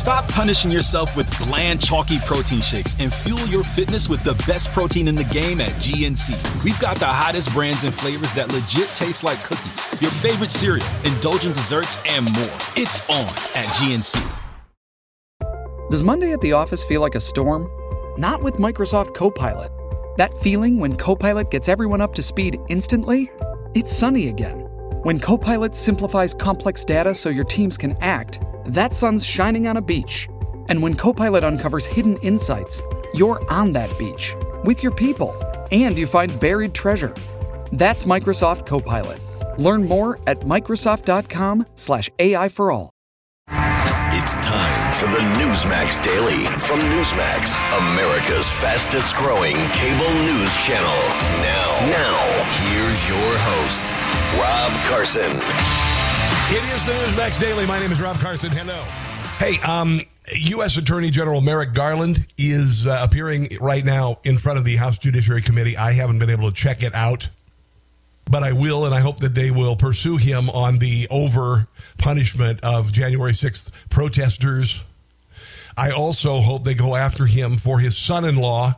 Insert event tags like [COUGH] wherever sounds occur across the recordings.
Stop punishing yourself with bland, chalky protein shakes and fuel your fitness with the best protein in the game at GNC. We've got the hottest brands and flavors that legit taste like cookies, your favorite cereal, indulgent desserts, and more. It's on at GNC. Does Monday at the office feel like a storm? Not with Microsoft Copilot. That feeling when Copilot gets everyone up to speed instantly? It's sunny again. When Copilot simplifies complex data so your teams can act, that sun's shining on a beach. And when Copilot uncovers hidden insights, you're on that beach with your people and you find buried treasure. That's Microsoft Copilot. Learn more at Microsoft.com/slash AI for all. It's time for the Newsmax Daily from Newsmax, America's fastest growing cable news channel. Now, now, here's your host, Rob Carson. It is the Newsmax Daily. My name is Rob Carson. Hello. Hey, um, U.S. Attorney General Merrick Garland is uh, appearing right now in front of the House Judiciary Committee. I haven't been able to check it out, but I will, and I hope that they will pursue him on the over punishment of January 6th protesters. I also hope they go after him for his son in law,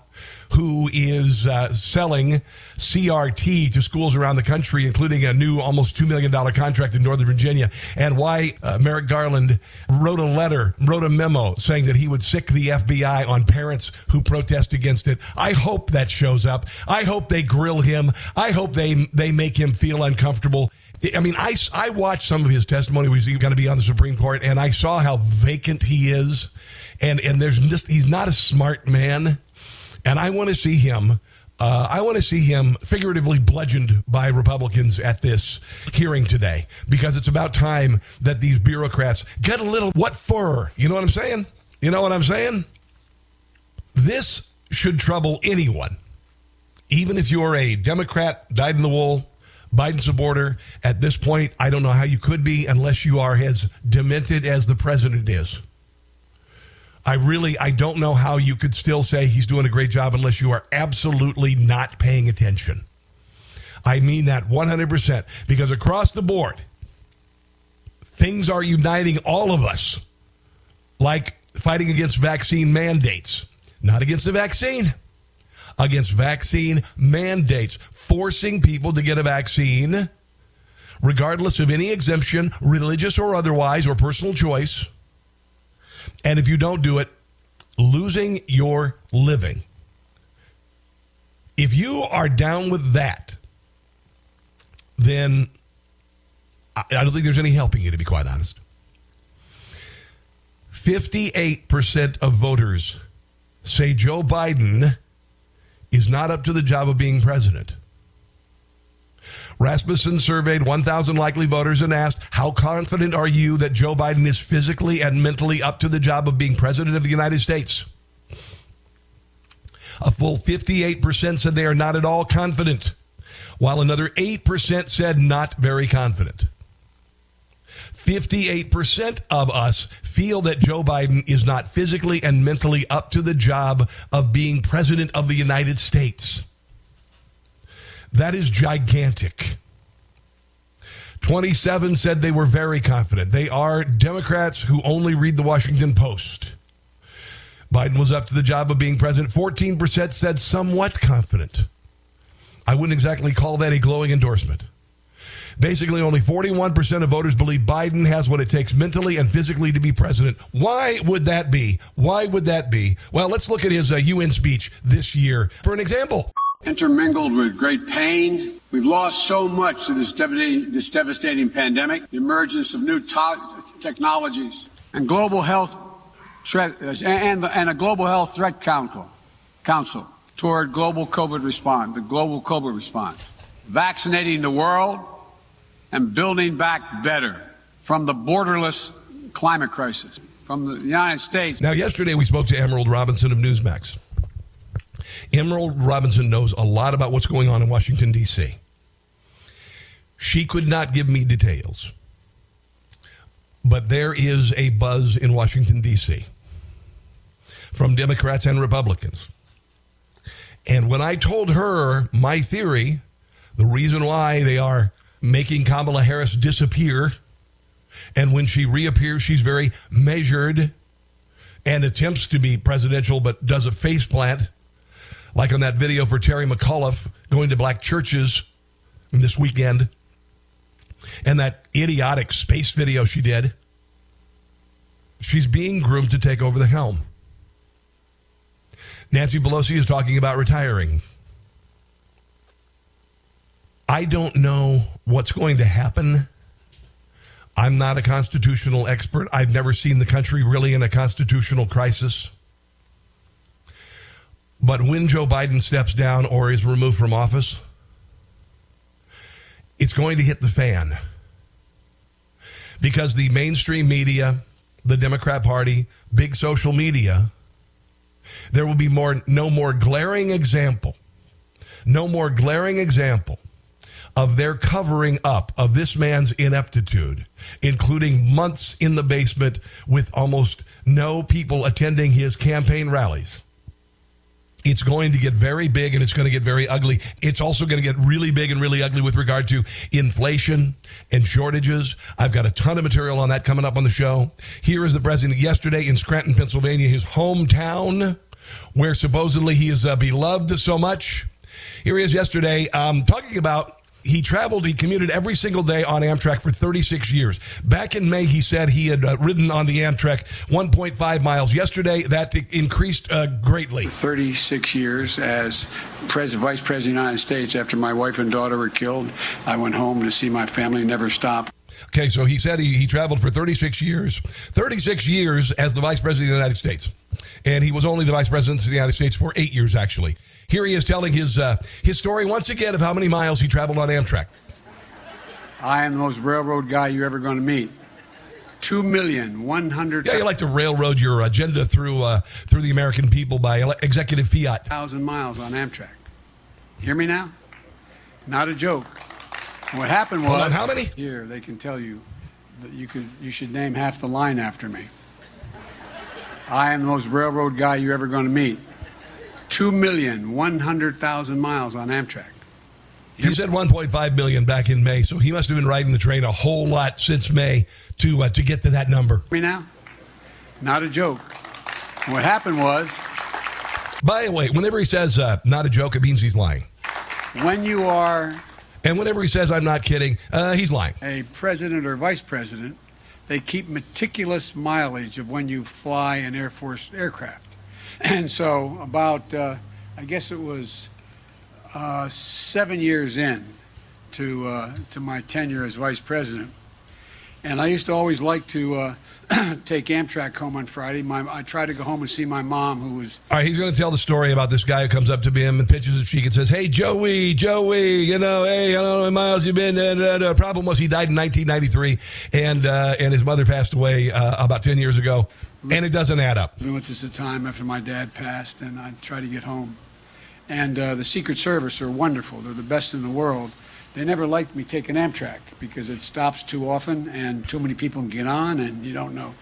who is uh, selling CRT to schools around the country, including a new almost $2 million contract in Northern Virginia, and why uh, Merrick Garland wrote a letter, wrote a memo saying that he would sick the FBI on parents who protest against it. I hope that shows up. I hope they grill him. I hope they, they make him feel uncomfortable. I mean, I, I watched some of his testimony. He's going to be on the Supreme Court, and I saw how vacant he is. And, and there's just, he's not a smart man. And I want to see him. Uh, I want to see him figuratively bludgeoned by Republicans at this hearing today because it's about time that these bureaucrats get a little what for. You know what I'm saying? You know what I'm saying? This should trouble anyone, even if you're a Democrat, dyed in the wool, Biden supporter. At this point, I don't know how you could be unless you are as demented as the president is. I really I don't know how you could still say he's doing a great job unless you are absolutely not paying attention. I mean that 100% because across the board things are uniting all of us like fighting against vaccine mandates, not against the vaccine, against vaccine mandates, forcing people to get a vaccine regardless of any exemption, religious or otherwise or personal choice and if you don't do it, losing your living. If you are down with that, then I don't think there's any helping you, to be quite honest. 58% of voters say Joe Biden is not up to the job of being president. Rasmussen surveyed 1,000 likely voters and asked, How confident are you that Joe Biden is physically and mentally up to the job of being president of the United States? A full 58% said they are not at all confident, while another 8% said not very confident. 58% of us feel that Joe Biden is not physically and mentally up to the job of being president of the United States. That is gigantic. 27 said they were very confident. They are Democrats who only read the Washington Post. Biden was up to the job of being president. 14% said somewhat confident. I wouldn't exactly call that a glowing endorsement. Basically, only 41% of voters believe Biden has what it takes mentally and physically to be president. Why would that be? Why would that be? Well, let's look at his uh, UN speech this year for an example intermingled with great pain. We've lost so much to this devastating, this devastating pandemic, the emergence of new to- technologies, and global health and, and a global health threat council, council toward global COVID response, the global COVID response, vaccinating the world and building back better from the borderless climate crisis from the United States. Now, yesterday we spoke to Emerald Robinson of Newsmax. Emerald Robinson knows a lot about what's going on in Washington, D.C. She could not give me details, but there is a buzz in Washington, D.C. from Democrats and Republicans. And when I told her my theory, the reason why they are making Kamala Harris disappear, and when she reappears, she's very measured and attempts to be presidential, but does a face plant, like on that video for Terry McAuliffe going to black churches this weekend, and that idiotic space video she did. She's being groomed to take over the helm. Nancy Pelosi is talking about retiring. I don't know what's going to happen. I'm not a constitutional expert. I've never seen the country really in a constitutional crisis. But when Joe Biden steps down or is removed from office, it's going to hit the fan. Because the mainstream media, the Democrat Party, big social media, there will be more no more glaring example. No more glaring example of their covering up of this man's ineptitude, including months in the basement with almost no people attending his campaign rallies. It's going to get very big and it's going to get very ugly. It's also going to get really big and really ugly with regard to inflation and shortages. I've got a ton of material on that coming up on the show. Here is the president yesterday in Scranton, Pennsylvania, his hometown, where supposedly he is uh, beloved so much. Here he is yesterday um, talking about he traveled, he commuted every single day on Amtrak for 36 years. Back in May, he said he had uh, ridden on the Amtrak 1.5 miles. Yesterday, that increased uh, greatly. 36 years as President, Vice President of the United States after my wife and daughter were killed. I went home to see my family, never stopped. Okay, so he said he, he traveled for 36 years. 36 years as the Vice President of the United States. And he was only the Vice President of the United States for eight years, actually. Here he is telling his uh, his story once again of how many miles he traveled on Amtrak. I am the most railroad guy you're ever going to meet. Two million one hundred. Yeah, you like to railroad your agenda through uh, through the American people by executive fiat. Thousand miles on Amtrak. Hear me now? Not a joke. What happened was. Hold on, how many? Here, they can tell you that you could you should name half the line after me. I am the most railroad guy you're ever going to meet. 2,100,000 miles on Amtrak. He said 1.5 million back in May, so he must have been riding the train a whole lot since May to uh, to get to that number. Me now, not a joke. What happened was. By the way, whenever he says uh, "not a joke," it means he's lying. When you are. And whenever he says "I'm not kidding," uh, he's lying. A president or vice president, they keep meticulous mileage of when you fly an Air Force aircraft. [CLEARS THROAT] And so, about, uh, I guess it was uh, seven years in to, uh, to my tenure as vice president. And I used to always like to uh, [CLEARS THROAT] take Amtrak home on Friday. My, I try to go home and see my mom, who was. All right, he's going to tell the story about this guy who comes up to him and pinches his cheek and says, "Hey, Joey, Joey, you know, hey, I don't know miles you been." And uh, the problem was he died in 1993, and uh, and his mother passed away uh, about 10 years ago and it doesn't add up. We went this a time after my dad passed, and I tried to get home. And uh, the Secret Service are wonderful. They're the best in the world. They never liked me taking Amtrak because it stops too often and too many people get on, and you don't know.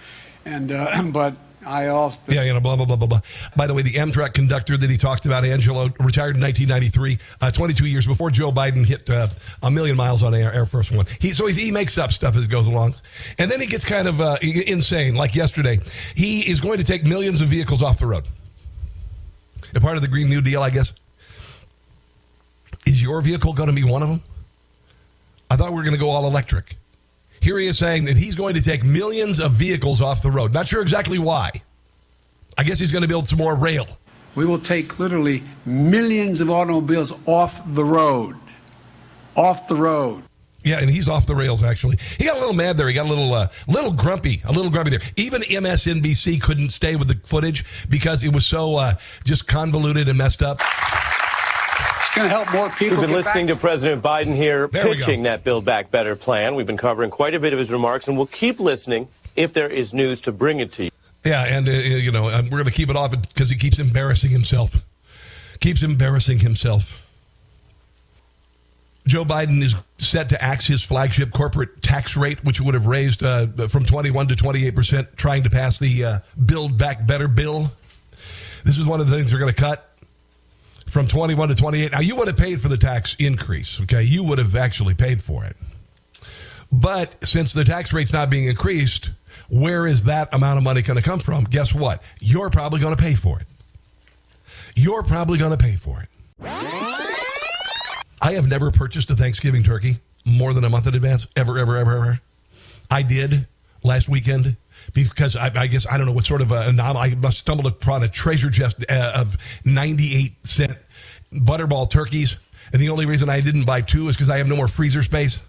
And uh, [CLEARS THROAT] but I also yeah, you know, blah blah blah blah blah. By the way, the Amtrak conductor that he talked about, Angelo, retired in 1993, uh, 22 years before Joe Biden hit uh, a million miles on Air, Air Force One. He so he makes up stuff as it goes along, and then he gets kind of uh, insane. Like yesterday, he is going to take millions of vehicles off the road. A part of the Green New Deal, I guess. Is your vehicle going to be one of them? I thought we were going to go all electric. Here he is saying that he's going to take millions of vehicles off the road. Not sure exactly why. I guess he's going to build some more rail. We will take literally millions of automobiles off the road. Off the road. Yeah, and he's off the rails. Actually, he got a little mad there. He got a little, uh, little grumpy, a little grumpy there. Even MSNBC couldn't stay with the footage because it was so uh, just convoluted and messed up going to help more people. We've been listening back. to President Biden here there pitching that Build Back Better plan. We've been covering quite a bit of his remarks, and we'll keep listening if there is news to bring it to you. Yeah, and uh, you know we're going to keep it off because he keeps embarrassing himself. Keeps embarrassing himself. Joe Biden is set to axe his flagship corporate tax rate, which would have raised uh, from 21 to 28 percent, trying to pass the uh, Build Back Better bill. This is one of the things they're going to cut from 21 to 28. Now, you would have paid for the tax increase, okay? You would have actually paid for it. But since the tax rate's not being increased, where is that amount of money going to come from? Guess what? You're probably going to pay for it. You're probably going to pay for it. I have never purchased a Thanksgiving turkey more than a month in advance, ever, ever, ever, ever. I did last weekend because I, I guess I don't know what sort of a anomaly. I stumbled upon a treasure chest uh, of 98 cent butterball turkeys. And the only reason I didn't buy two is because I have no more freezer space.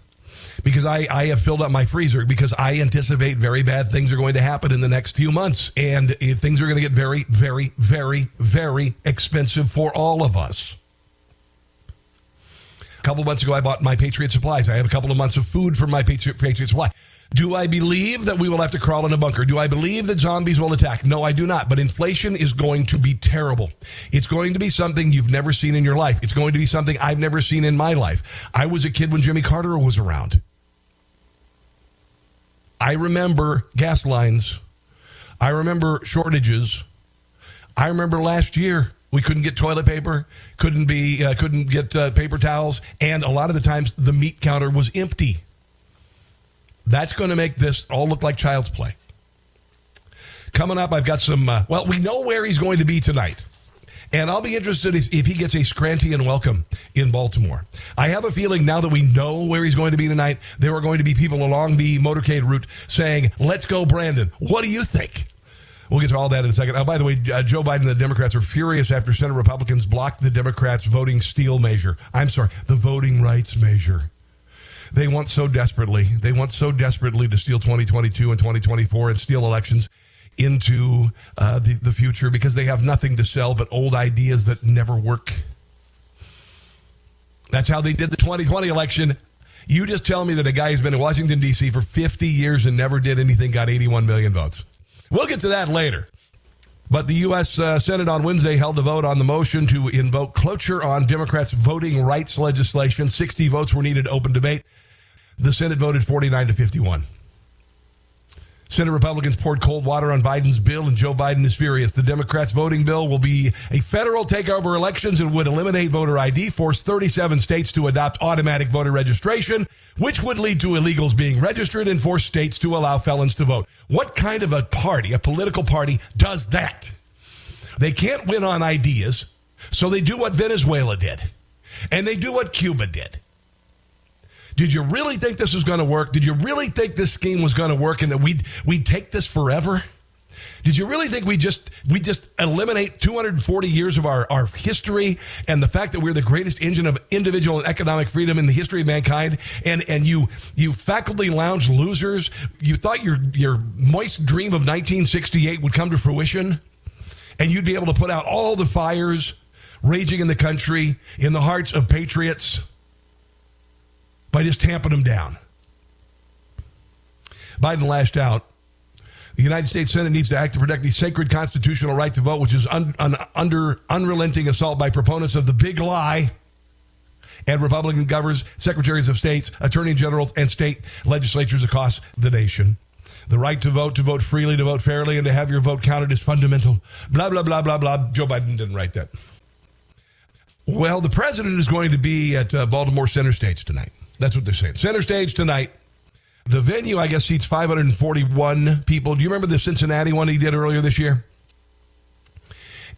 Because I, I have filled up my freezer because I anticipate very bad things are going to happen in the next few months. And uh, things are going to get very, very, very, very expensive for all of us. A couple months ago, I bought my Patriot supplies. I have a couple of months of food from my Patriot, Patriot supply. Do I believe that we will have to crawl in a bunker? Do I believe that zombies will attack? No, I do not. But inflation is going to be terrible. It's going to be something you've never seen in your life. It's going to be something I've never seen in my life. I was a kid when Jimmy Carter was around. I remember gas lines. I remember shortages. I remember last year we couldn't get toilet paper, couldn't be, uh, couldn't get uh, paper towels, and a lot of the times the meat counter was empty. That's going to make this all look like child's play. Coming up, I've got some. Uh, well, we know where he's going to be tonight. And I'll be interested if, if he gets a Scrantian welcome in Baltimore. I have a feeling now that we know where he's going to be tonight, there are going to be people along the motorcade route saying, Let's go, Brandon. What do you think? We'll get to all that in a second. Oh, by the way, uh, Joe Biden and the Democrats are furious after Senate Republicans blocked the Democrats' voting steel measure. I'm sorry, the voting rights measure. They want so desperately, they want so desperately to steal 2022 and 2024 and steal elections into uh, the, the future because they have nothing to sell but old ideas that never work. That's how they did the 2020 election. You just tell me that a guy who's been in Washington, D.C. for 50 years and never did anything got 81 million votes. We'll get to that later. But the U.S. Uh, Senate on Wednesday held a vote on the motion to invoke cloture on Democrats' voting rights legislation. 60 votes were needed, open debate. The Senate voted 49 to 51. Senate Republicans poured cold water on Biden's bill, and Joe Biden is furious. The Democrats' voting bill will be a federal takeover elections and would eliminate voter ID, force 37 states to adopt automatic voter registration, which would lead to illegals being registered, and force states to allow felons to vote. What kind of a party, a political party, does that? They can't win on ideas, so they do what Venezuela did, and they do what Cuba did. Did you really think this was going to work? Did you really think this scheme was going to work and that we'd we'd take this forever? Did you really think we just we just eliminate 240 years of our, our history and the fact that we're the greatest engine of individual and economic freedom in the history of mankind? And and you you faculty lounge losers, you thought your your moist dream of 1968 would come to fruition, and you'd be able to put out all the fires raging in the country in the hearts of patriots by just tamping them down. Biden lashed out. The United States Senate needs to act to protect the sacred constitutional right to vote, which is un, un, under unrelenting assault by proponents of the big lie and Republican governors, secretaries of states, attorney generals, and state legislatures across the nation. The right to vote, to vote freely, to vote fairly, and to have your vote counted is fundamental. Blah, blah, blah, blah, blah. Joe Biden didn't write that. Well, the president is going to be at uh, Baltimore Center Stage tonight. That's what they're saying. Center stage tonight. The venue, I guess, seats 541 people. Do you remember the Cincinnati one he did earlier this year?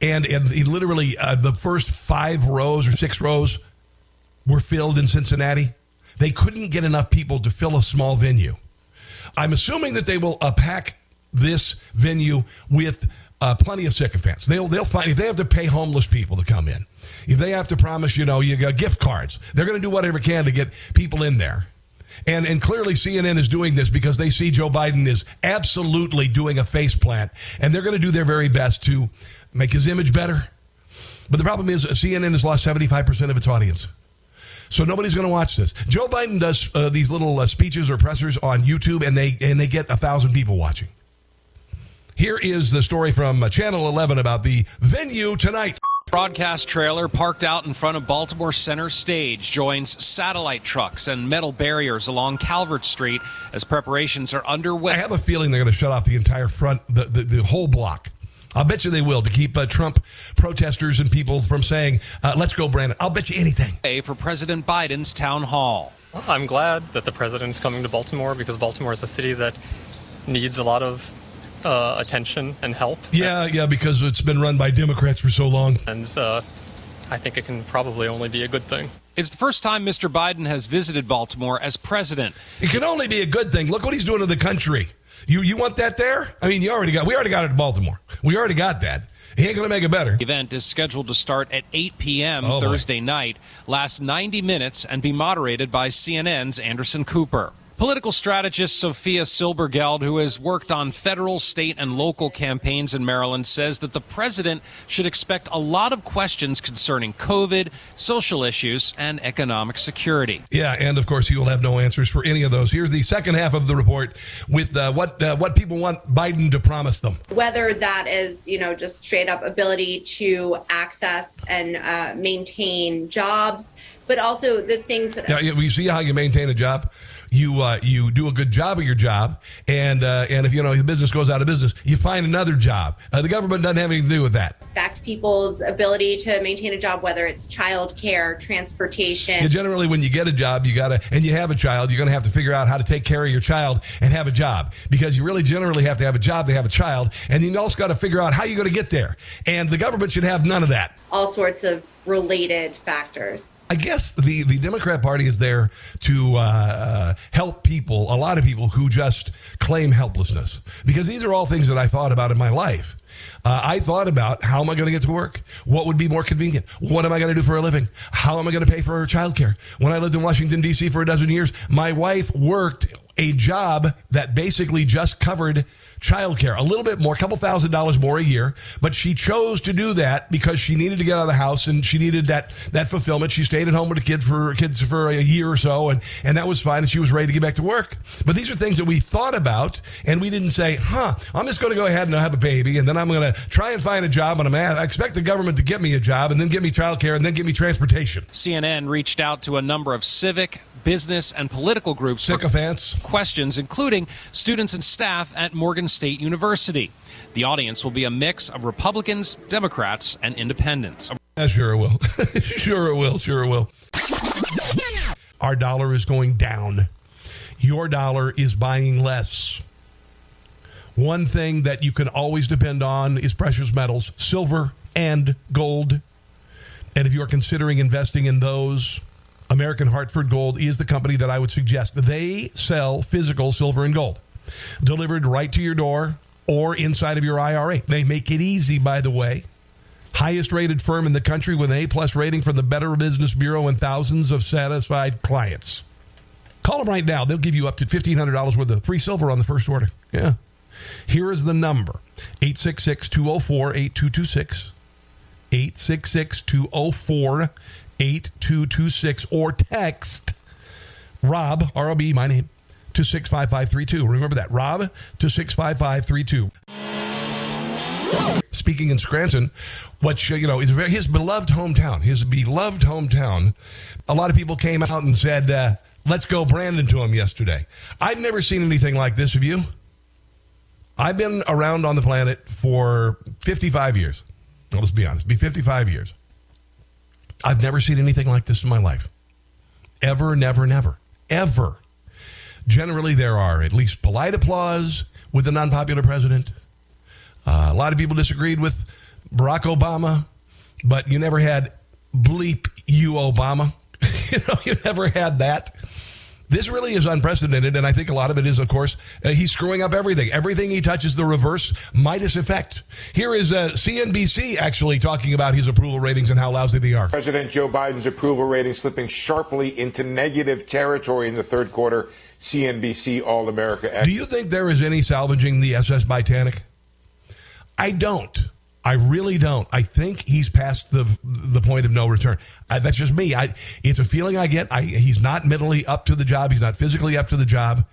And and he literally uh, the first five rows or six rows were filled in Cincinnati. They couldn't get enough people to fill a small venue. I'm assuming that they will uh, pack this venue with uh, plenty of sycophants. They'll they'll find if they have to pay homeless people to come in if they have to promise, you know, you got gift cards, they're going to do whatever can to get people in there. And, and clearly CNN is doing this because they see Joe Biden is absolutely doing a face plant and they're going to do their very best to make his image better. But the problem is CNN has lost 75% of its audience. So nobody's going to watch this. Joe Biden does uh, these little uh, speeches or pressers on YouTube and they and they get a thousand people watching. Here is the story from uh, Channel 11 about the venue tonight. Broadcast trailer parked out in front of Baltimore Center Stage joins satellite trucks and metal barriers along Calvert Street as preparations are underway. I have a feeling they're going to shut off the entire front, the, the, the whole block. I'll bet you they will to keep uh, Trump protesters and people from saying, uh, let's go, Brandon. I'll bet you anything. A For President Biden's town hall. Well, I'm glad that the president's coming to Baltimore because Baltimore is a city that needs a lot of uh, attention and help. Yeah, yeah, because it's been run by Democrats for so long. And uh, I think it can probably only be a good thing. It's the first time Mr. Biden has visited Baltimore as president. It can only be a good thing. Look what he's doing to the country. You you want that there? I mean, you already got. We already got it in Baltimore. We already got that. He ain't going to make it better. The event is scheduled to start at 8 p.m. Oh, boy. Thursday night, last 90 minutes, and be moderated by CNN's Anderson Cooper. Political strategist Sophia Silbergeld, who has worked on federal, state, and local campaigns in Maryland, says that the president should expect a lot of questions concerning COVID, social issues, and economic security. Yeah, and of course he will have no answers for any of those. Here's the second half of the report with uh, what uh, what people want Biden to promise them. whether that is you know just straight up ability to access and uh, maintain jobs but also the things that Yeah, yeah, we see how you maintain a job. You uh, you do a good job of your job, and uh, and if you know your business goes out of business, you find another job. Uh, the government doesn't have anything to do with that. affect people's ability to maintain a job whether it's childcare transportation Yeah, generally, when you get a job, you gotta, and you have a child, you're gonna have to figure out how to take care of your child and have a job because you really generally have to have a job to have a child, and you also got to figure out how you're gonna get there. And the government should have none of that. all sorts of related factors I guess the, the Democrat Party is there to uh, uh, help people, a lot of people who just claim helplessness, because these are all things that I thought about in my life. Uh, I thought about how am I going to get to work? What would be more convenient? What am I going to do for a living? How am I going to pay for childcare? When I lived in Washington, D.C. for a dozen years, my wife worked a job that basically just covered childcare, a little bit more, a couple thousand dollars more a year, but she chose to do that because she needed to get out of the house and she needed that that fulfillment. She stayed at home with the kid for kids for a year or so, and and that was fine. And she was ready to get back to work. But these are things that we thought about, and we didn't say, "Huh, I'm just going to go ahead and have a baby, and then I'm going to try and find a job, and I'm gonna, I expect the government to get me a job, and then get me childcare, and then get me transportation." CNN reached out to a number of civic, business, and political groups Sycophants. questions, including students and staff at Morgan State University. The audience will be a mix of Republicans, Democrats, and independents. Yeah, sure it will. [LAUGHS] sure it will. Sure it will. Our dollar is going down. Your dollar is buying less. One thing that you can always depend on is precious metals, silver and gold. And if you are considering investing in those, American Hartford Gold is the company that I would suggest. They sell physical silver and gold delivered right to your door or inside of your IRA. They make it easy, by the way highest rated firm in the country with an A plus rating from the Better Business Bureau and thousands of satisfied clients. Call them right now. They'll give you up to $1,500 worth of free silver on the first order. Yeah. Here is the number 866 204 8226. 866 204 8226. Or text Rob, R O B, my name, to 65532. Remember that, Rob to 65532 speaking in Scranton, which you know is very, his beloved hometown. His beloved hometown. A lot of people came out and said, uh, "Let's go, Brandon," to him yesterday. I've never seen anything like this. Have you? I've been around on the planet for 55 years. Let's be honest, be 55 years. I've never seen anything like this in my life. Ever, never, never, ever. Generally, there are at least polite applause with an unpopular president. Uh, a lot of people disagreed with Barack Obama, but you never had bleep you Obama. [LAUGHS] you know, you never had that. This really is unprecedented, and I think a lot of it is, of course, uh, he's screwing up everything. Everything he touches, the reverse Midas effect. Here is uh, CNBC actually talking about his approval ratings and how lousy they are. President Joe Biden's approval rating slipping sharply into negative territory in the third quarter. CNBC All America. Do you think there is any salvaging the SS Titanic? I don't. I really don't. I think he's past the the point of no return. I, that's just me. I, it's a feeling I get. I, he's not mentally up to the job. He's not physically up to the job,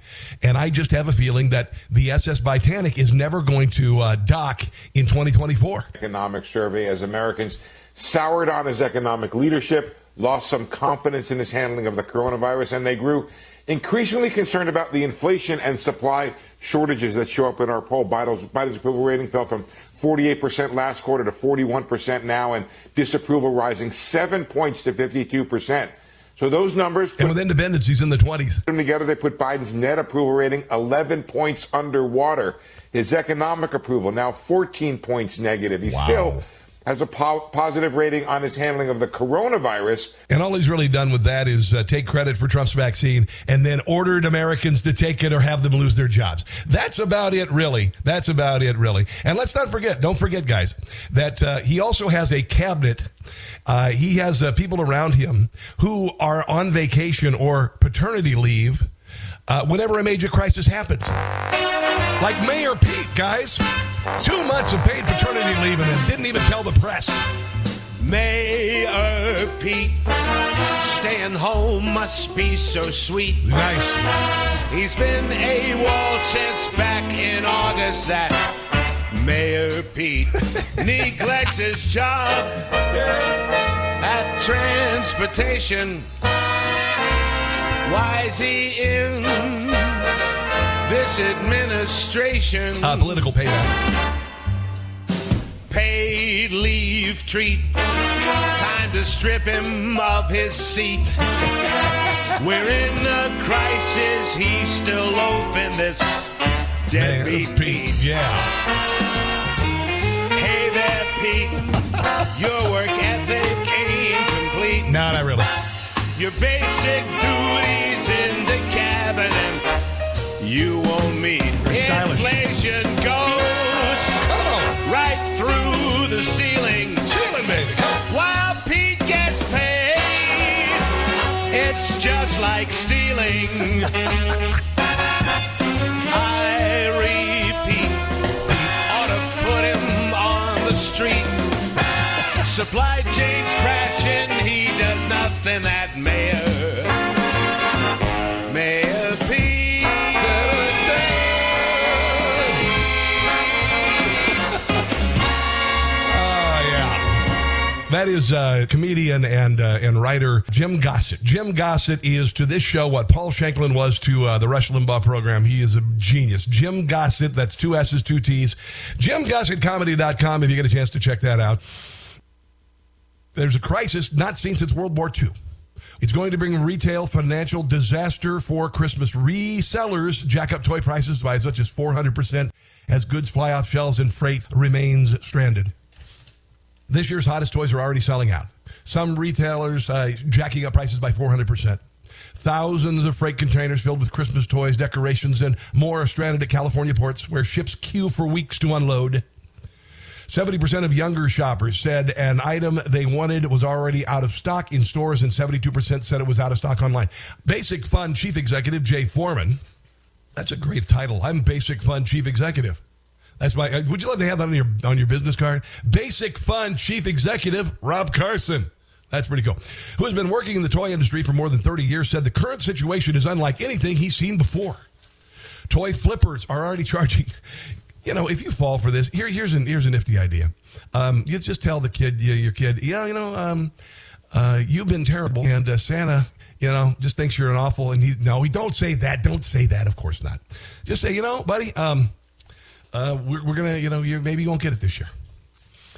and I just have a feeling that the SS Titanic is never going to uh, dock in 2024. Economic survey as Americans soured on his economic leadership, lost some confidence in his handling of the coronavirus, and they grew increasingly concerned about the inflation and supply shortages that show up in our poll. Biden's, Biden's approval rating fell from 48% last quarter to 41% now, and disapproval rising seven points to 52%. So those numbers. And with independents, he's in the 20s. Them together, they put Biden's net approval rating 11 points underwater. His economic approval now 14 points negative. He's Wow. still has a po- positive rating on his handling of the coronavirus. And all he's really done with that is uh, take credit for Trump's vaccine and then ordered Americans to take it or have them lose their jobs. That's about it, really. That's about it, really. And let's not forget, don't forget, guys, that uh, he also has a cabinet. Uh, he has uh, people around him who are on vacation or paternity leave uh, whenever a major crisis happens. Like Mayor Pete, guys. Two months of paid paternity leave and then didn't even tell the press. Mayor Pete, staying home must be so sweet. Nice. He's been AWOL since back in August. That Mayor Pete [LAUGHS] neglects his job at transportation. Why is he in this administration? Uh, political payback. paid leave treat. Time to strip him of his seat. We're in a crisis. He's still loafing this deadbeat Pete. Yeah. Hey there, Pete. Your work ethic ain't complete. No, not really. Your basic duties in the cabinet you won't meet. Stylish. Inflation goes oh. right through the ceiling. Ceiling, baby. While Pete gets paid, it's just like stealing. [LAUGHS] I repeat, ought to put him on the street. Supply chains crashing, he does nothing that mayor. Mayor Pete. Oh, yeah. That is uh, comedian and uh, and writer Jim Gossett. Jim Gossett is to this show what Paul Shanklin was to uh, the Rush Limbaugh program. He is a genius. Jim Gossett, that's two S's, two T's. JimGossettComedy.com if you get a chance to check that out. There's a crisis not seen since World War II. It's going to bring retail financial disaster for Christmas. Resellers jack up toy prices by as much as 400% as goods fly off shelves and freight remains stranded. This year's hottest toys are already selling out. Some retailers uh, jacking up prices by 400%. Thousands of freight containers filled with Christmas toys, decorations, and more are stranded at California ports where ships queue for weeks to unload. 70% of younger shoppers said an item they wanted was already out of stock in stores, and 72% said it was out of stock online. Basic Fun Chief Executive Jay Foreman. That's a great title. I'm Basic Fun Chief Executive. That's my. uh, Would you love to have that on your on your business card? Basic Fun Chief Executive Rob Carson. That's pretty cool. Who has been working in the toy industry for more than 30 years said the current situation is unlike anything he's seen before. Toy flippers are already [LAUGHS] charging. You know, if you fall for this, here here's an here's a nifty idea. Um, you just tell the kid, you, your kid, yeah, you know, um, uh, you've been terrible, and uh, Santa, you know, just thinks you're an awful. And he no, he don't say that. Don't say that. Of course not. Just say, you know, buddy, um, uh, we're, we're gonna, you know, you maybe you won't get it this year.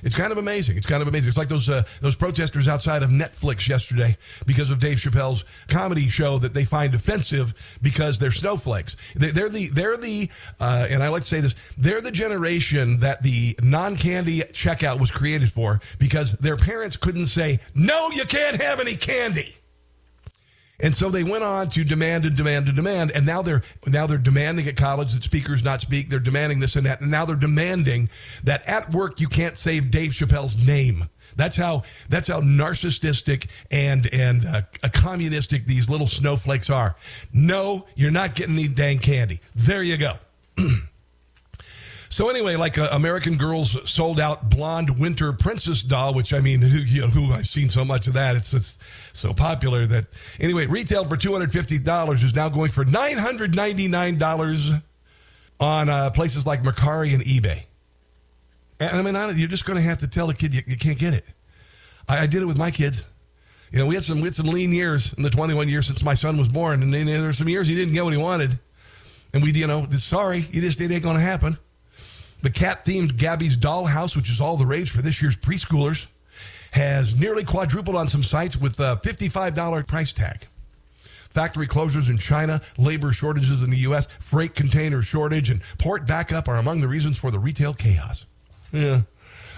It's kind of amazing. It's kind of amazing. It's like those uh, those protesters outside of Netflix yesterday because of Dave Chappelle's comedy show that they find offensive because they're snowflakes. They, they're the they're the uh, and I like to say this. They're the generation that the non candy checkout was created for because their parents couldn't say no, you can't have any candy. And so they went on to demand and demand and demand, and now they're now they're demanding at college that speakers not speak. They're demanding this and that, and now they're demanding that at work you can't say Dave Chappelle's name. That's how that's how narcissistic and and uh, communistic these little snowflakes are. No, you're not getting any dang candy. There you go. [CLEARS THROAT] So anyway, like uh, American Girl's sold out blonde winter princess doll, which I mean, [LAUGHS] who, you know, who I've seen so much of that. It's, it's so popular that anyway, retailed for two hundred fifty dollars is now going for nine hundred ninety nine dollars on uh, places like Mercari and eBay. And I mean, I, you're just going to have to tell the kid you, you can't get it. I, I did it with my kids. You know, we had some we had some lean years in the 21 years since my son was born, and then there were some years he didn't get what he wanted, and we, you know, sorry, you just it ain't going to happen. The cat themed Gabby's Dollhouse, which is all the rage for this year's preschoolers, has nearly quadrupled on some sites with a $55 price tag. Factory closures in China, labor shortages in the U.S., freight container shortage, and port backup are among the reasons for the retail chaos. Yeah.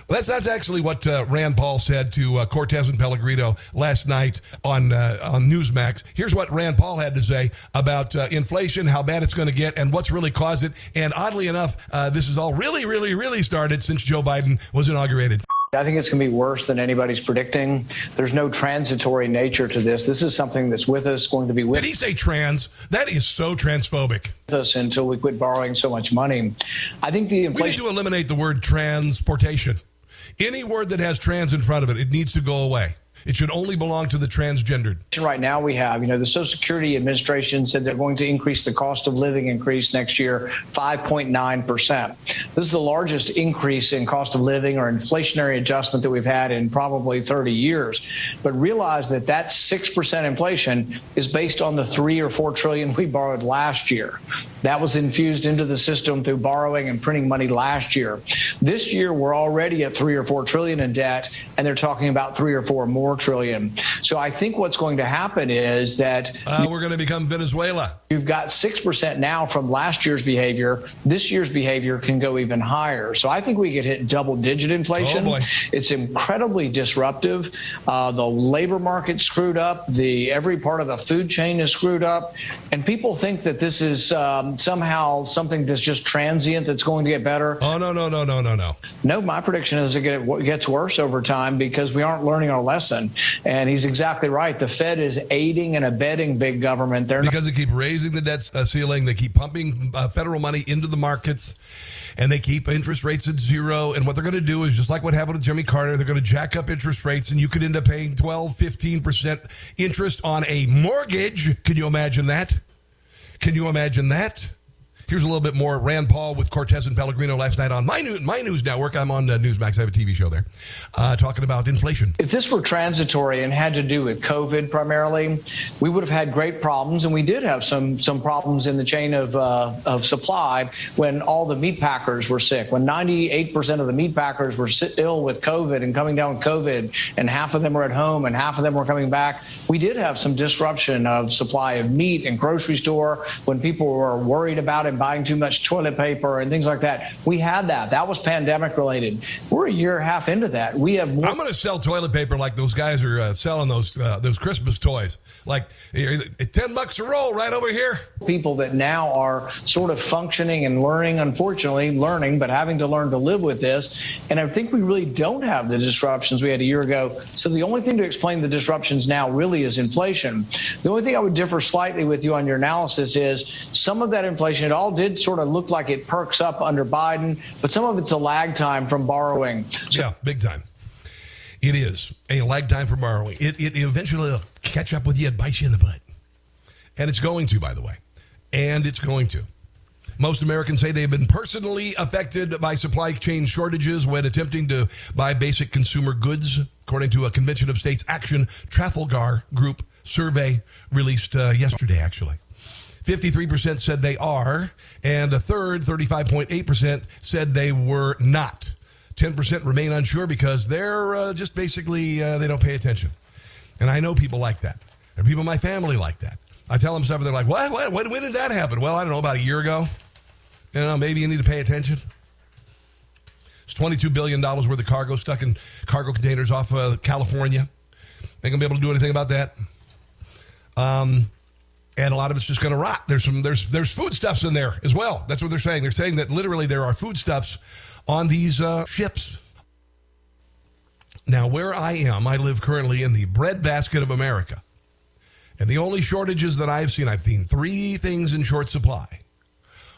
Well, that's that's actually what uh, Rand Paul said to uh, Cortes and Pellegrino last night on uh, on Newsmax. Here's what Rand Paul had to say about uh, inflation, how bad it's going to get, and what's really caused it. And oddly enough, uh, this has all really, really, really started since Joe Biden was inaugurated. I think it's going to be worse than anybody's predicting. There's no transitory nature to this. This is something that's with us, going to be with Did he say trans? That is so transphobic. us until we quit borrowing so much money. I think the We need inflation. to eliminate the word transportation. Any word that has trans in front of it, it needs to go away. It should only belong to the transgendered. Right now, we have, you know, the Social Security Administration said they're going to increase the cost of living increase next year 5.9%. This is the largest increase in cost of living or inflationary adjustment that we've had in probably 30 years. But realize that that 6% inflation is based on the three or four trillion we borrowed last year. That was infused into the system through borrowing and printing money last year. This year, we're already at three or four trillion in debt, and they're talking about three or four more trillion. So I think what's going to happen is that Uh, we're going to become Venezuela. You've got 6% now from last year's behavior. This year's behavior can go even higher. So I think we could hit double digit inflation. Oh. It's incredibly disruptive. Uh, the labor market screwed up. The every part of the food chain is screwed up. And people think that this is um, somehow something that's just transient that's going to get better. Oh, no, no, no, no, no, no. No, my prediction is it it gets worse over time because we aren't learning our lesson. And he's exactly right. The Fed is aiding and abetting big government. They're not Because they keep raising the debt uh, ceiling, they keep pumping uh, federal money into the markets, and they keep interest rates at zero. And what they're going to do is just like what happened with Jimmy Carter, they're going to jack up interest rates, and you could end up paying 12, 15% interest on a mortgage. Can you imagine that? Can you imagine that? Here's a little bit more Rand Paul with Cortes and Pellegrino last night on my, new, my news network. I'm on uh, Newsmax. I have a TV show there uh, talking about inflation. if this were transitory and had to do with COVID primarily, we would have had great problems, and we did have some some problems in the chain of uh, of supply when all the meat packers were sick. When 98 percent of the meat packers were ill with COVID and coming down with COVID, and half of them were at home and half of them were coming back, we did have some disruption of supply of meat and grocery store when people were worried about it, buying too much toilet paper and things like that. We had that. That was pandemic related. We're a year and a half into that. We have more. I'm going to sell toilet paper like those guys are uh, selling those uh, those Christmas toys. Like ten bucks a roll right over here. people that now are sort of functioning and learning, unfortunately, learning, but having to learn to live with this. And I think we really don't have the disruptions we had a year ago. So the only thing to explain the disruptions now really is inflation. The only thing I would differ slightly with you on your analysis is some of that inflation, it all did sort of look like it perks up under Biden, but some of it's a lag time from borrowing. Yeah, big time. It is a lag time from borrowing. It, it eventually will catch up with you and bite you in the butt. And it's going to, by the way. And it's going to. Most Americans say they've been personally affected by supply chain shortages when attempting to buy basic consumer goods, according to a Convention of States Action Trafalgar Group survey released uh, yesterday, actually. 53% said they are, and a third, 35.8%, said they were not. 10% remain unsure because they're uh, just basically, uh, they don't pay attention. And I know people like that. There are people in my family like that. I tell them stuff and they're like, what? what? When, when did that happen? Well, I don't know, about a year ago. You know, maybe you need to pay attention. It's $22 billion worth of cargo stuck in cargo containers off uh, California. They ain't to be able to do anything about that. Um, and a lot of it's just going to rot. There's some there's there's foodstuffs in there as well. That's what they're saying. They're saying that literally there are foodstuffs on these uh, ships. Now, where I am, I live currently in the breadbasket of America, and the only shortages that I've seen, I've seen three things in short supply.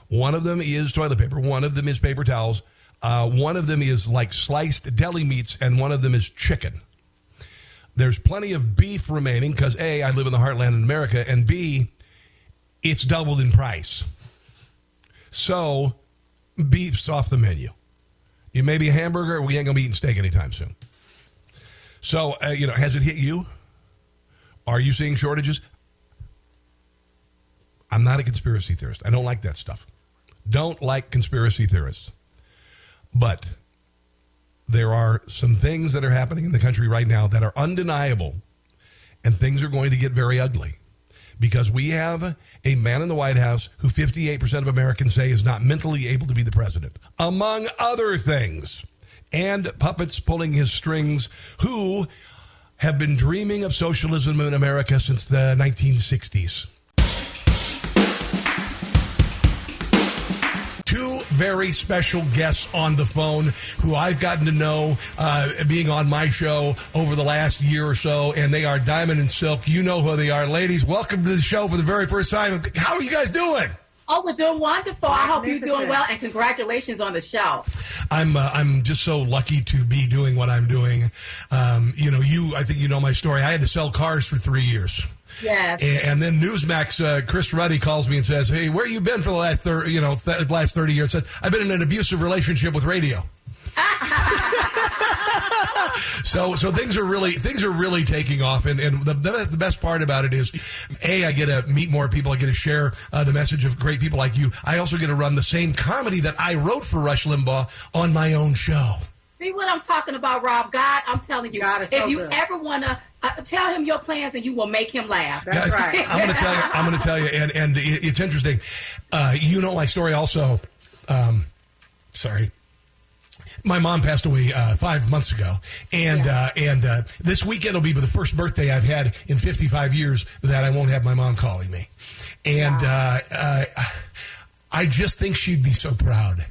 One of them is toilet paper. One of them is paper towels. Uh, one of them is like sliced deli meats, and one of them is chicken. There's plenty of beef remaining because A, I live in the heartland in America, and B, it's doubled in price. So, beef's off the menu. You may be a hamburger, we ain't gonna be eating steak anytime soon. So, uh, you know, has it hit you? Are you seeing shortages? I'm not a conspiracy theorist. I don't like that stuff. Don't like conspiracy theorists. But there are some things that are happening in the country right now that are undeniable, and things are going to get very ugly because we have a man in the White House who 58% of Americans say is not mentally able to be the president, among other things, and puppets pulling his strings who have been dreaming of socialism in America since the 1960s. Very special guests on the phone who I've gotten to know uh, being on my show over the last year or so, and they are Diamond and Silk. You know who they are. Ladies, welcome to the show for the very first time. How are you guys doing? Oh, we're doing wonderful. I hope you're doing well, and congratulations on the show. I'm uh, I'm just so lucky to be doing what I'm doing. Um, you know, you I think you know my story. I had to sell cars for three years. Yes. And, and then Newsmax, uh, Chris Ruddy calls me and says, "Hey, where you been for the last thir- you know th- last thirty years?" Said, "I've been in an abusive relationship with radio." [LAUGHS] [LAUGHS] so so things are really things are really taking off and, and the, the best part about it is a i get to meet more people i get to share uh, the message of great people like you i also get to run the same comedy that i wrote for rush limbaugh on my own show See what I'm talking about, Rob? God, I'm telling you, God if so you good. ever wanna uh, tell him your plans, and you will make him laugh. That's Guys, right. I'm going to tell you. I'm going to tell you, and and it- it's interesting. Uh, you know my story also. Um, sorry. My mom passed away uh, five months ago, and uh, and uh, this weekend will be the first birthday I've had in 55 years that I won't have my mom calling me, and uh, uh, I just think she'd be so proud.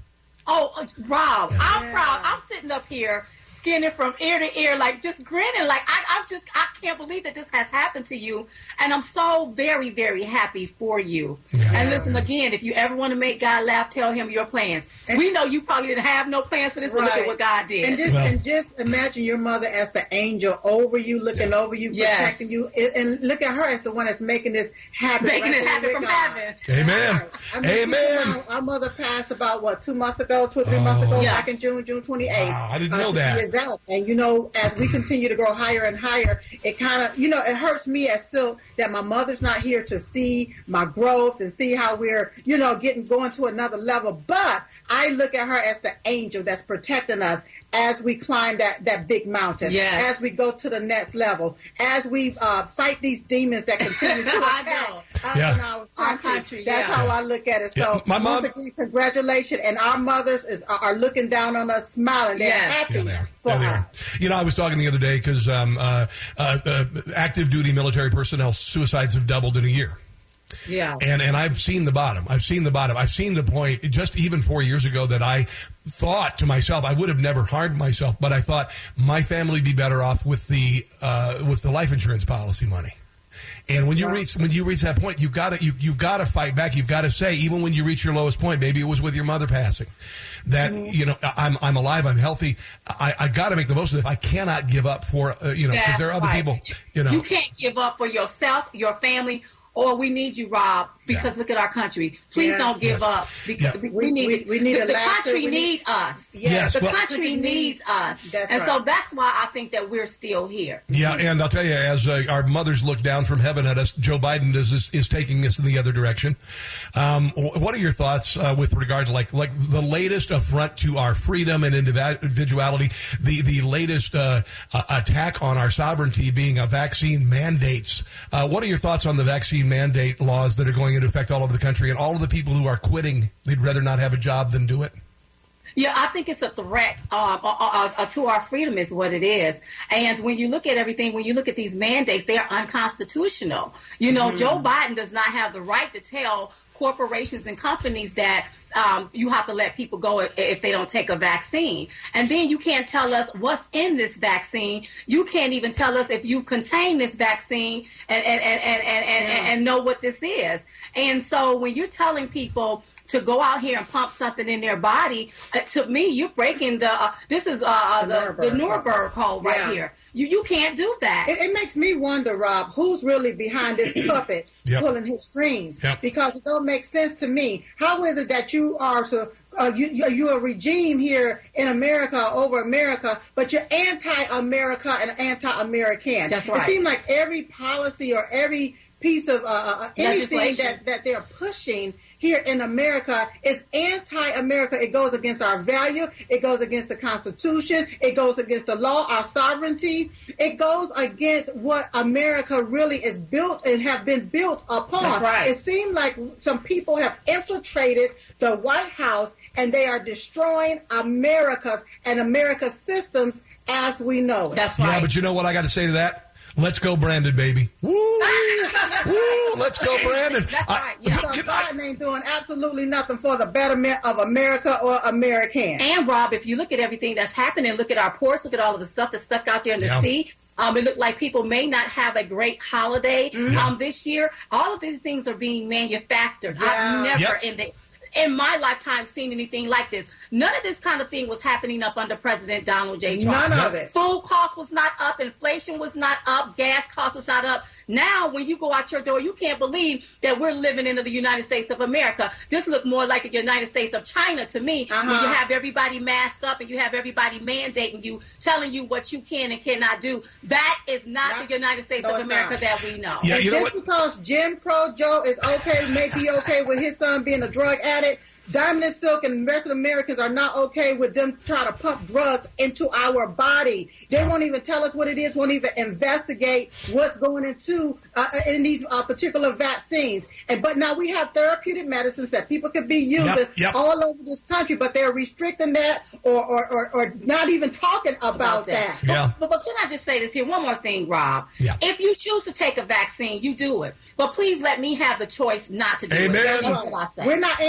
Oh, uh, Rob, I'm proud. I'm sitting up here skinning from ear to ear, like just grinning. Like I, I'm just, I can't believe that this has happened to you, and I'm so very, very happy for you. And listen again, if you ever want to make God laugh, tell him your plans. we know you probably didn't have no plans for this, but look at what God did. And just and just imagine your mother as the angel over you, looking over you, Yes. protecting you, and, and look at her as the one that's making this happen. Making right it happen from God. heaven. Amen. I mean, Amen. Our, our mother passed about what two months ago, two or three months Oh. ago, Yeah. back in June, June twenty eighth. Wow, I didn't uh, know that. And you know, as we continue to grow higher and higher, it kind of, you know, it hurts me as still that my mother's not here to see my growth and see how we're, you know, getting going to another level. But I look at her as the angel that's protecting us as we climb that that big mountain, Yes. as we go to the next level, as we uh, fight these demons that continue to [LAUGHS] I attack know. us Yeah. and our country. Our country, That's yeah. how I look at it. So Yeah, my mom- once again, congratulations, and our mothers is, are are looking down on us, smiling. They're Yes. happy Yeah, they are. for Yeah, us. are. You know, I was talking the other day because um, uh, uh, uh, active duty military personnel suicides have doubled in a year. Yeah. And and I've seen the bottom. I've seen the bottom. I've seen the point just even four years ago that I thought to myself I would have never harmed myself, but I thought my family would be better off with the uh, with the life insurance policy money. And when you reach when you reach that point, you've got to you you've got to fight back. You've got to say even when you reach your lowest point, maybe it was with your mother passing, that you know I'm I'm alive, I'm healthy. I, I got to make the most of it. I cannot give up for uh, you know because there are other right. people. You know, You can't give up for yourself, your family, or we need you, Rob, because look at our country. Please Yes. don't give Yes. up because Yeah. we, We- need we- it. we need the, a the country we need- need us. Yes, the well- country needs us, That's and so that's why I think that we're still here. Yeah, and I'll tell you, as uh, our mothers look down from heaven at us, Joe Biden is is, is taking us in the other direction. Um, what are your thoughts uh, with regard to like like the latest affront to our freedom and individuality, the the latest uh, uh, attack on our sovereignty being a vaccine mandates? Uh, what are your thoughts on the vaccine mandate laws that are going into effect all over the country, and all of the people who are quitting? They'd rather not have a job than do it. Yeah, I think it's a threat um, uh, uh, uh, to our freedom, is what it is. And when you look at everything, when you look at these mandates, they are unconstitutional. You know, Mm-hmm. Joe Biden does not have the right to tell corporations and companies that um, you have to let people go if, if they don't take a vaccine. And then you can't tell us what's in this vaccine. You can't even tell us if you contain this vaccine and and and and and, and, and know what this is. And so when you're telling people to go out here and pump something in their body, uh, to me, you're breaking the. Uh, this is uh, uh, The the, the Nuremberg Nuremberg code right Yeah. here. You you can't do that. It, it makes me wonder, Rob, who's really behind this [CLEARS THROAT] puppet Yep. pulling his strings? Yep. Because it don't make sense to me. How is it that you are so uh, you you- you're a regime here in America over America, but you're anti-America and anti-American? That's right. It seems like every policy or every piece of uh, uh, anything that, that they're pushing here in America is anti-America. It goes against our value. It goes against the Constitution. It goes against the law, our sovereignty. It goes against what America really is built and have been built upon. That's right. It seems like some people have infiltrated the White House and they are destroying America's and America's systems as we know it. That's Yeah, but you know what I got to say to that? Let's go, Brandon, baby. Woo! [LAUGHS] Woo! Let's go, Brandon. That's I- right. Yeah. So Biden ain't doing absolutely nothing for the betterment of America or Americans. And Rob, if you look at everything that's happening, look at our ports, look at all of the stuff that's stuck out there in the Yeah. sea. Um, it looked like people may not have a great holiday Mhm. um, this year. All of these things are being manufactured. Yeah. I've never Yep. in the in my lifetime seen anything like this. None of this kind of thing was happening up under President Donald J. Trump. None of it. Food cost was not up, inflation was not up, gas cost was not up. Now, when you go out your door, you can't believe that we're living in the United States of America. This looked more like the United States of China to me, when you Uh-huh. have everybody masked up and you have everybody mandating you, telling you what you can and cannot do. That is not the United States No, of America not. that we know. and just because Jim Crow Joe is okay, may be okay with his son being a drug addict, Diamond and Silk and the rest of Americans are not okay with them trying to pump drugs into our body. They won't even tell us what it is, won't even investigate what's going into uh, in these uh, particular vaccines. And but now we have therapeutic medicines that people could be using Yep, yep. all over this country, but they're restricting that or or, or, or not even talking about, that. But, but, but can I just say this here? One more thing, Rob. Yeah. If you choose to take a vaccine, you do it. But please let me have the choice not to do it. That's what I say. We're not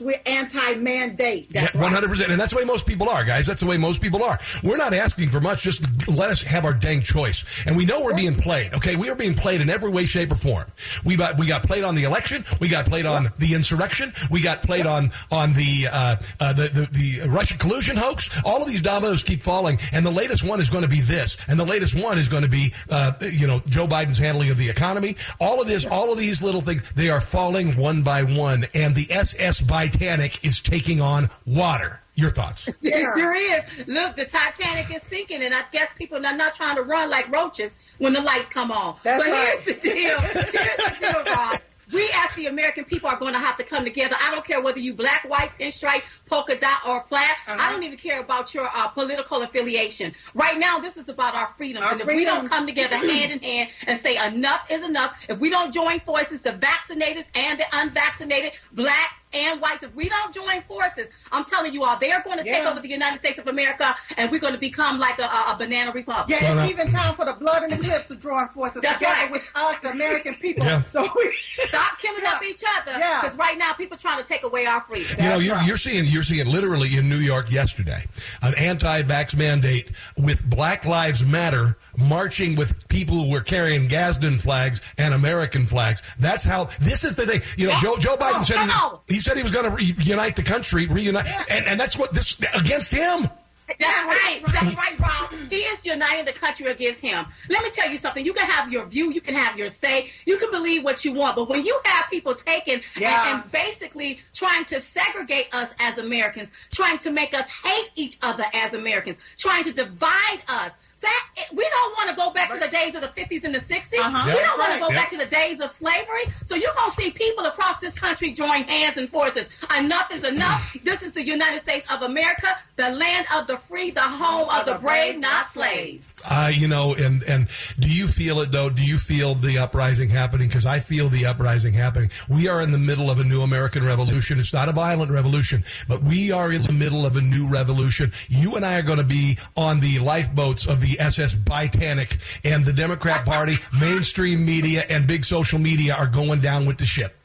We're anti-mandate. That's One hundred percent, and that's the way most people are, guys. That's the way most people are. We're not asking for much; just let us have our dang choice. And we know we're being played. Okay, we are being played in every way, shape, or form. We got we got played on the election. We got played on the insurrection. We got played on on the, uh, uh, the the the Russian collusion hoax. All of these dominoes keep falling, and the latest one is going to be this, and the latest one is going to be uh, you know Joe Biden's handling of the economy. All of this, all of these little things, they are falling one by one, and the SS Titanic is taking on water. Your thoughts? It sure is. Look, the Titanic is sinking, and I guess people are not trying to run like roaches when the lights come on. That's but right. here's the deal. Here's the deal, [LAUGHS] Rob. We as the American people are going to have to come together. I don't care whether you black, white, pinstripe, polka dot, or plaid. Uh-huh. I don't even care about your uh, political affiliation. Right now, this is about our freedom. Our and if we don't come together [CLEARS THROAT] hand in hand and say enough is enough, if we don't join forces, the vaccinated and the unvaccinated, blacks and whites, if we don't join forces, I'm telling you all, they are going to take over the United States of America, and we're going to become like a, a, a banana republic. Yeah, it's even time for the blood and the [LAUGHS] Crips to join forces That's together right. with us, the American people. Yeah. So we Stop killing up each other, Yeah. because right now people trying to take away our freedom. You know, you're, you're seeing you're seeing literally in New York yesterday an anti-vax mandate with Black Lives Matter marching with people who were carrying Gadsden flags and American flags. That's how. This is the thing. You know, Joe Joe Biden oh, said he, he said he was going to reunite the country, reunite, and, and that's what this against him. That's right. That's right, Rob. He is uniting the country against him. Let me tell you something. You can have your view, you can have your say, you can believe what you want, but when you have people taking Yeah. and, and basically trying to segregate us as Americans, trying to make us hate each other as Americans, trying to divide us. That we don't want to go back to the days of the 50s and the 60s. Uh-huh. We don't want right. to go Yeah. back to the days of slavery. So you're gonna see people across this country join hands and forces. Enough is enough. this is the United States of America, the land of the free, the home of the brave, not slaves. Uh, you know, and and do you feel it though? Do you feel the uprising happening? Because I feel the uprising happening. We are in the middle of a new American revolution. It's not a violent revolution, but we are in the middle of a new revolution. You and I are going to be on the lifeboats of the SS Titanic, and the Democrat Party, [LAUGHS] mainstream media, and big social media are going down with the ship.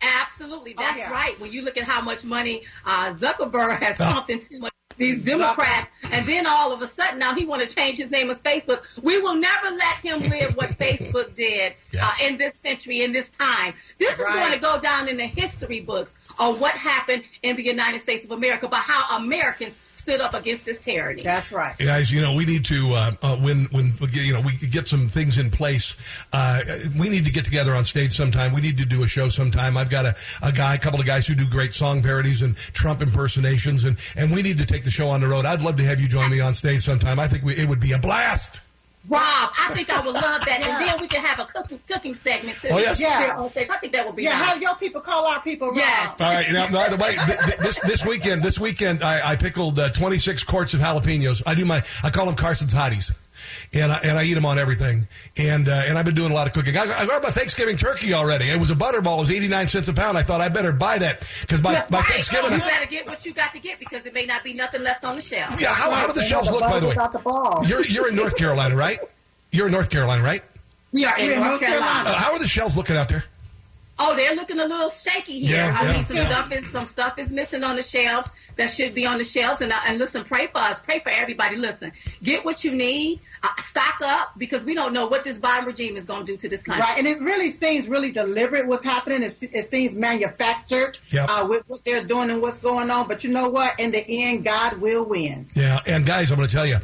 Absolutely, that's yeah. right. When you look at how much money uh, Zuckerberg has Ah. pumped into my- these Democrats, and then all of a sudden now he want to change his name as Facebook. We will never let him live what [LAUGHS] Facebook did uh, in this century, in this time. This is going to go down in the history books of what happened in the United States of America, about how Americans stood up against this tyranny. That's right. Guys, you know we need to uh, uh, when when you know we get some things in place. Uh, we need to get together on stage sometime. We need to do a show sometime. I've got a, a guy, a couple of guys who do great song parodies and Trump impersonations, and and we need to take the show on the road. I'd love to have you join me on stage sometime. I think we, it would be a blast. Rob, I think I would love that, and then we can have a cooking, cooking segment too. Oh, yes. Yeah. on stage. I think that would be Yeah, nice. have your people call our people. Rob. Yes. All right. Now, by the way, th- th- this this weekend, this weekend, I, I pickled uh, 26 quarts of jalapenos. I do my, I call them Carson's hotties, and I, and I eat them on everything. And uh, and I've been doing a lot of cooking. I, I got my Thanksgiving turkey already. It was a butterball. It was 89 cents a pound. I thought I better buy that because by, That's by right. Thanksgiving. you gotta get what you got to get because it may not be nothing left on the shelf. Yeah. How, how do the shelves look? By the way, The you're you're in North Carolina, right? You're in North Carolina, right? We are in We're in North North Carolina. Carolina. Uh, how are the shelves looking out there? Oh, they're looking a little shaky here. Yeah, I yeah, mean, some yeah. stuff is some stuff is missing on the shelves that should be on the shelves. And I, and listen, pray for us, pray for everybody. Listen, get what you need, uh, stock up because we don't know what this Biden regime is going to do to this country. Right, and it really seems really deliberate what's happening. It, it seems manufactured Yep. uh, with what they're doing and what's going on. But you know what? In the end, God will win. Yeah, and guys, I'm going to tell you,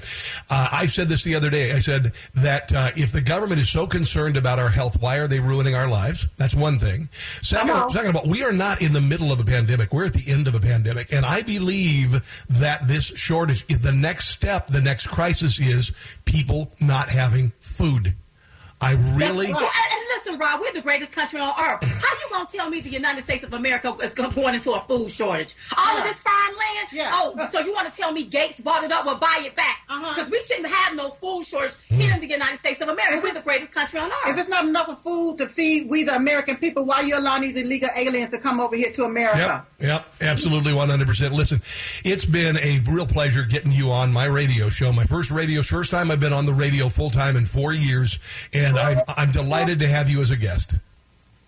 uh, I said this the other day. I said that uh, if the government is so concerned about our health, why are they ruining our lives? That's one thing. Second, Come on. Uh-huh. second of all, we are not in the middle of a pandemic. We're at the end of a pandemic, and I believe that this shortage, the next step, the next crisis is people not having food. I really. Well, and, and listen, Rob, we're the greatest country on earth. [LAUGHS] How you gonna tell me the United States of America is go- going into a food shortage? All of Yeah. this farmland? Yeah. Oh, so you want to tell me Gates bought it up? Well, buy it back Uh-huh. because we shouldn't have no food shortage here in the United States of America. We're the greatest country on earth. If it's not enough of food to feed we the American people, why you allowing these illegal aliens to come over here to America? Yep, yep, absolutely 100%. Listen, it's been a real pleasure getting you on my radio show. My first radio, first time I've been on the radio full time in four years, and I'm, I'm delighted to have you as a guest.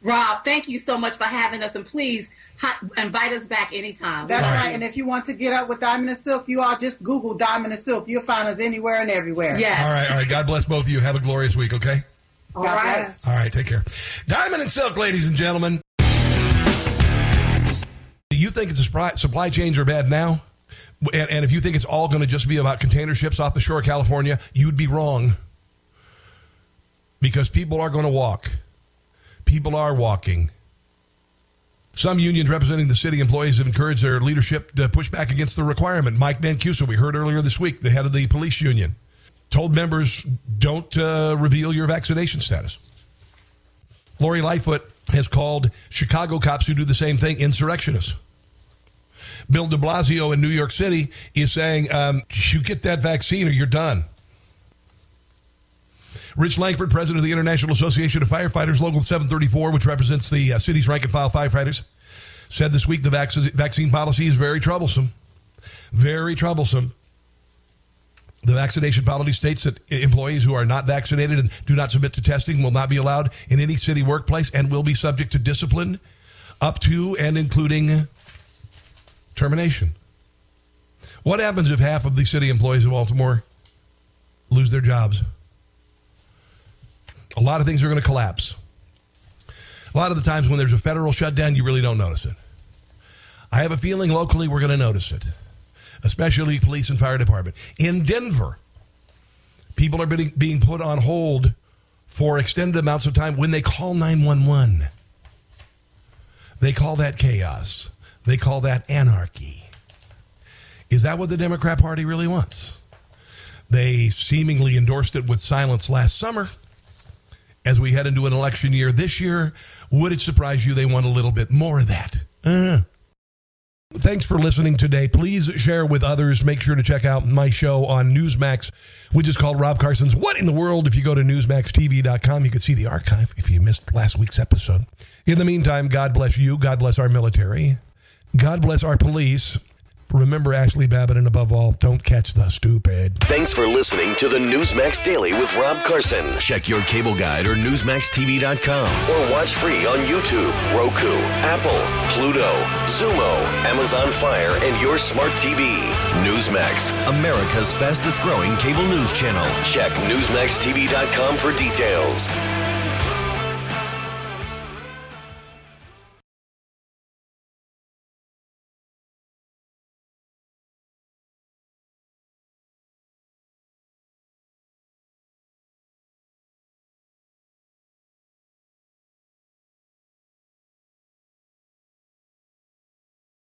Rob, thank you so much for having us, and please hi- invite us back anytime. That's All right. right. And if you want to get up with Diamond and Silk, you all just Google Diamond and Silk. You'll find us anywhere and everywhere. Yes. All right, all right. God bless both of you. Have a glorious week, okay? All right. All right, take care. Diamond and Silk, ladies and gentlemen. Do you think it's a supply, supply chains are bad now? And, and if you think it's all going to just be about container ships off the shore of California, you'd be wrong. Because people are going to walk. People are walking. Some unions representing the city employees have encouraged their leadership to push back against the requirement. Mike Mancuso, we heard earlier this week, the head of the police union, told members don't uh, reveal your vaccination status. Lori Lightfoot has called Chicago cops who do the same thing insurrectionists. Bill de Blasio in New York City is saying, um, you get that vaccine or you're done. Rich Langford, president of the International Association of Firefighters, Local 734, which represents the uh, city's rank and file firefighters, said this week the vac- vaccine policy is very troublesome. Very troublesome. The vaccination policy states that employees who are not vaccinated and do not submit to testing will not be allowed in any city workplace and will be subject to discipline up to and including termination. What happens if half of the city employees of Baltimore lose their jobs? A lot of things are going to collapse. A lot of the times when there's a federal shutdown, you really don't notice it. I have a feeling locally we're going to notice it, especially police and fire department. In Denver, people are being, being put on hold for extended amounts of time when they call 911. They call that chaos. They call that anarchy. Is that what the Democrat Party really wants? They seemingly endorsed it with silence last summer. As we head into an election year this year, would it surprise you they want a little bit more of that? Uh. Thanks for listening today. Please share with others. Make sure to check out my show on Newsmax, which is called Rob Carson's What in the World. If you go to NewsmaxTV.com, you can see the archive if you missed last week's episode. In the meantime, God bless you. God bless our military. God bless our police. Remember Ashli Babbitt, and above all, don't catch the stupid. Thanks for listening to the Newsmax Daily with Rob Carson. Check your cable guide or NewsmaxTV.com or watch free on YouTube, Roku, Apple, Pluto, Xumo, Amazon Fire, and your smart TV. Newsmax, America's fastest growing cable news channel. Check NewsmaxTV.com for details.